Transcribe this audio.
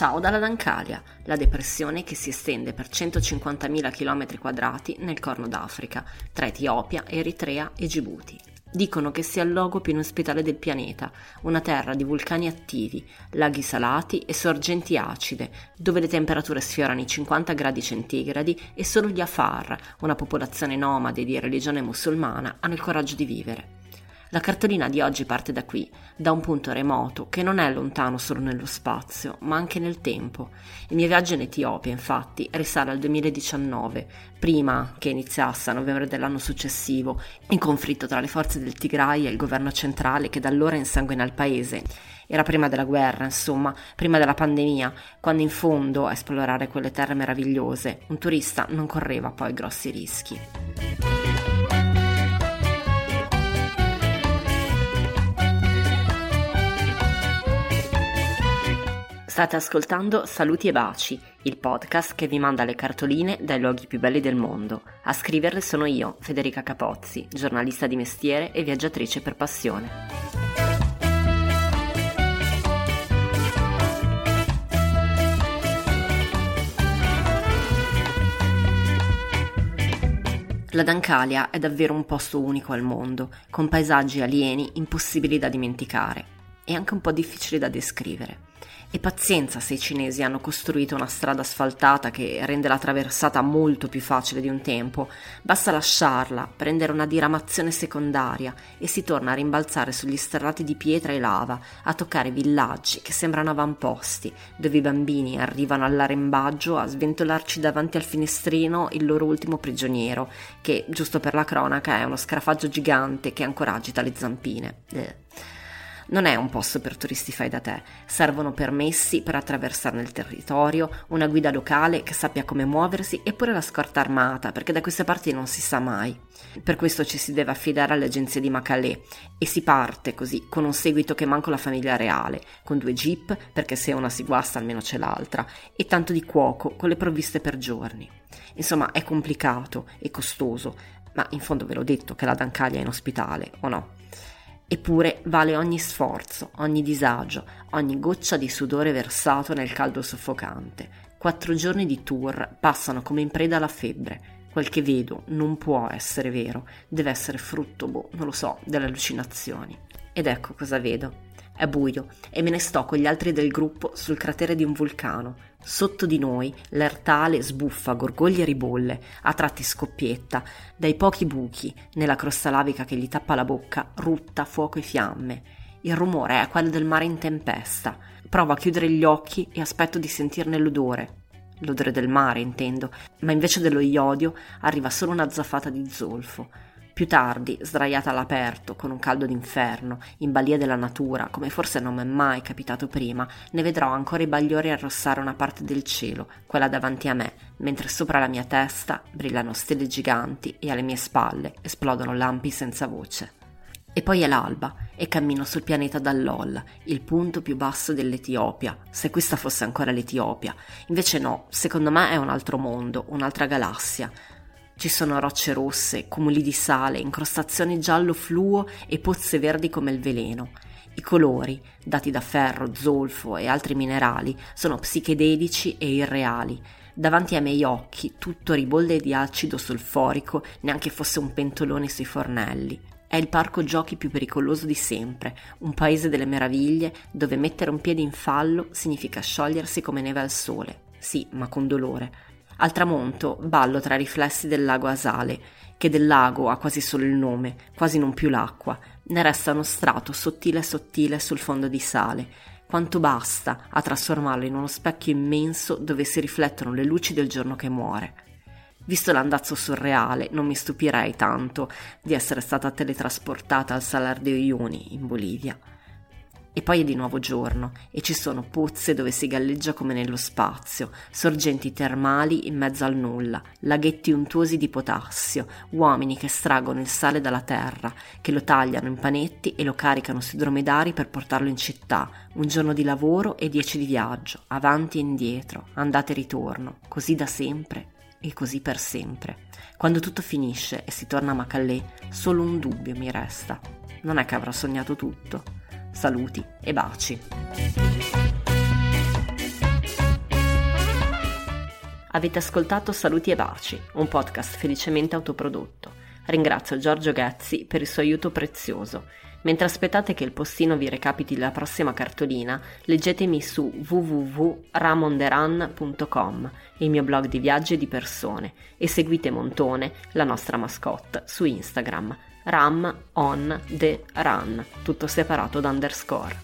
Ciao dalla Dancalia, la depressione che si estende per 150.000 km nel Corno d'Africa, tra Etiopia, Eritrea e Djibouti. Dicono che sia il luogo più inospitale del pianeta, una terra di vulcani attivi, laghi salati e sorgenti acide, dove le temperature sfiorano i 50 gradi centigradi e solo gli Afar, una popolazione nomade di religione musulmana, hanno il coraggio di vivere. La cartolina di oggi parte da qui, da un punto remoto che non è lontano solo nello spazio, ma anche nel tempo. Il mio viaggio in Etiopia, infatti, risale al 2019, prima che iniziasse a novembre dell'anno successivo, in conflitto tra le forze del Tigray e il governo centrale che da allora insanguina il paese. Era prima della guerra, insomma, prima della pandemia, quando in fondo a esplorare quelle terre meravigliose un turista non correva poi grossi rischi. State ascoltando Saluti e Baci, il podcast che vi manda le cartoline dai luoghi più belli del mondo. A scriverle sono io, Federica Capozzi, giornalista di mestiere e viaggiatrice per passione. La Dancalia è davvero un posto unico al mondo, con paesaggi alieni impossibili da dimenticare e anche un po' difficili da descrivere. E pazienza se i cinesi hanno costruito una strada asfaltata che rende la traversata molto più facile di un tempo. Basta lasciarla, prendere una diramazione secondaria e si torna a rimbalzare sugli sterrati di pietra e lava, a toccare villaggi che sembrano avamposti, dove i bambini arrivano all'arembaggio a sventolarci davanti al finestrino il loro ultimo prigioniero, che, giusto per la cronaca, è uno scarafaggio gigante che ancora agita le zampine. Eh. Non è un posto per turisti fai da te, servono permessi per attraversare il territorio, una guida locale che sappia come muoversi e pure la scorta armata, perché da queste parti non si sa mai. Per questo ci si deve affidare alle agenzie di Macalè e si parte così, con un seguito che manco la famiglia reale, con due jeep, perché se una si guasta almeno c'è l'altra, e tanto di cuoco con le provviste per giorni. Insomma, è complicato e costoso, ma in fondo ve l'ho detto che la Dancaglia è in ospitale, o no? Eppure vale ogni sforzo, ogni disagio, ogni goccia di sudore versato nel caldo soffocante. Quattro giorni di tour passano come in preda alla febbre. Quel che vedo non può essere vero, deve essere frutto, boh, non lo so, delle allucinazioni. Ed ecco cosa vedo. È buio e me ne sto con gli altri del gruppo sul cratere di un vulcano. Sotto di noi l'ertale sbuffa, gorgoglia e ribolle, a tratti scoppietta. Dai pochi buchi nella crosta lavica che gli tappa la bocca, rutta fuoco e fiamme. Il rumore è quello del mare in tempesta. Provo a chiudere gli occhi e aspetto di sentirne l'odore. L'odore del mare, intendo, ma invece dello iodio arriva solo una zaffata di zolfo. Più tardi, sdraiata all'aperto, con un caldo d'inferno, in balia della natura, come forse non mi è mai capitato prima, ne vedrò ancora i bagliori arrossare una parte del cielo, quella davanti a me, mentre sopra la mia testa brillano stelle giganti e alle mie spalle esplodono lampi senza voce. E poi è l'alba e cammino sul pianeta dall'Ol, il punto più basso dell'Etiopia, se questa fosse ancora l'Etiopia. Invece no, secondo me è un altro mondo, un'altra galassia. Ci sono rocce rosse, cumuli di sale, incrostazioni giallo fluo e pozze verdi come il veleno. I colori, dati da ferro, zolfo e altri minerali, sono psichedelici e irreali. Davanti ai miei occhi tutto ribolle di acido solforico, neanche fosse un pentolone sui fornelli. È il parco giochi più pericoloso di sempre, un paese delle meraviglie dove mettere un piede in fallo significa sciogliersi come neve al sole. Sì, ma con dolore. Al tramonto ballo tra i riflessi del lago Asale, che del lago ha quasi solo il nome, quasi non più l'acqua. Ne resta uno strato sottile sottile sul fondo di sale. Quanto basta a trasformarlo in uno specchio immenso dove si riflettono le luci del giorno che muore. Visto l'andazzo surreale, non mi stupirei tanto di essere stata teletrasportata al Salar de Uyuni, in Bolivia. E poi è di nuovo giorno e ci sono pozze dove si galleggia come nello spazio, sorgenti termali in mezzo al nulla, laghetti untuosi di potassio, uomini che estraggono il sale dalla terra, che lo tagliano in panetti e lo caricano sui dromedari per portarlo in città, un giorno di lavoro e dieci di viaggio, avanti e indietro, andate e ritorno, così da sempre e così per sempre. Quando tutto finisce e si torna a Macallè, solo un dubbio mi resta. Non è che avrò sognato tutto. Saluti e baci. Avete ascoltato Saluti e Baci, un podcast felicemente autoprodotto. Ringrazio Giorgio Gazzi per il suo aiuto prezioso. Mentre aspettate che il postino vi recapiti la prossima cartolina, leggetemi su www.ramonderan.com, il mio blog di viaggi e di persone, e seguite Montone, la nostra mascotte, su Instagram, ram on the run, tutto separato da underscore.